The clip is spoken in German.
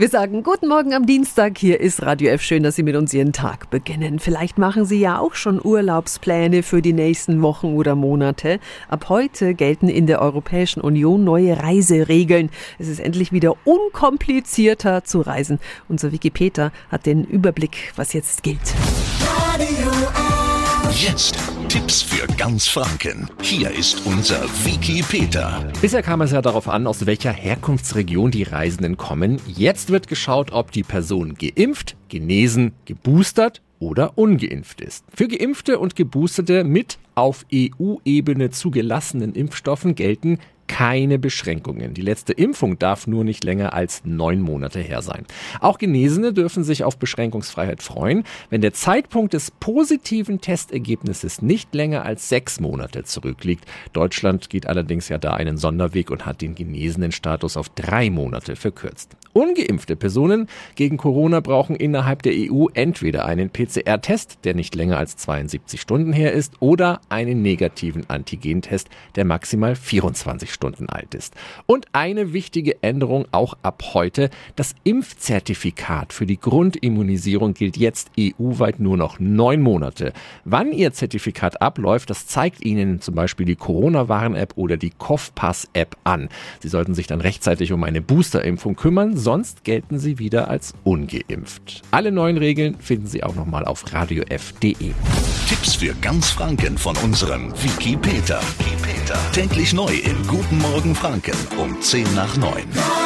Wir sagen guten Morgen am Dienstag. Hier ist Radio F. Schön, dass Sie mit uns Ihren Tag beginnen. Vielleicht machen Sie ja auch schon Urlaubspläne für die nächsten Wochen oder Monate. Ab heute gelten in der Europäischen Union neue Reiseregeln. Es ist endlich wieder unkomplizierter zu reisen. Unser Wikipedia hat den Überblick, was jetzt gilt. Radio F. Jetzt Tipps für ganz Franken. Hier ist unser Wiki Peter. Bisher kam es ja darauf an, aus welcher Herkunftsregion die Reisenden kommen. Jetzt wird geschaut, ob die Person geimpft, genesen, geboostert oder ungeimpft ist. Für Geimpfte und Geboosterte mit auf EU-Ebene zugelassenen Impfstoffen gelten keine Beschränkungen. Die letzte Impfung darf nur nicht länger als neun Monate her sein. Auch Genesene dürfen sich auf Beschränkungsfreiheit freuen, wenn der Zeitpunkt des positiven Testergebnisses nicht länger als sechs Monate zurückliegt. Deutschland geht allerdings ja da einen Sonderweg und hat den genesenen Status auf drei Monate verkürzt. Ungeimpfte Personen gegen Corona brauchen innerhalb der EU entweder einen PCR-Test, der nicht länger als 72 Stunden her ist, oder einen negativen Antigentest, der maximal 24 Stunden alt ist. Und eine wichtige Änderung auch ab heute, das Impfzertifikat für die Grundimmunisierung gilt jetzt EU-weit nur noch neun Monate. Wann Ihr Zertifikat abläuft, das zeigt Ihnen zum Beispiel die Corona-Warn-App oder die Kopfpass-App an. Sie sollten sich dann rechtzeitig um eine Boosterimpfung kümmern, sonst gelten Sie wieder als ungeimpft. Alle neuen Regeln finden Sie auch nochmal auf radiof.de. Tipps für ganz Franken von unserem Wiki Peter. Wiki Peter. Täglich neu im Guten Morgen Franken um 10 nach 9. Radio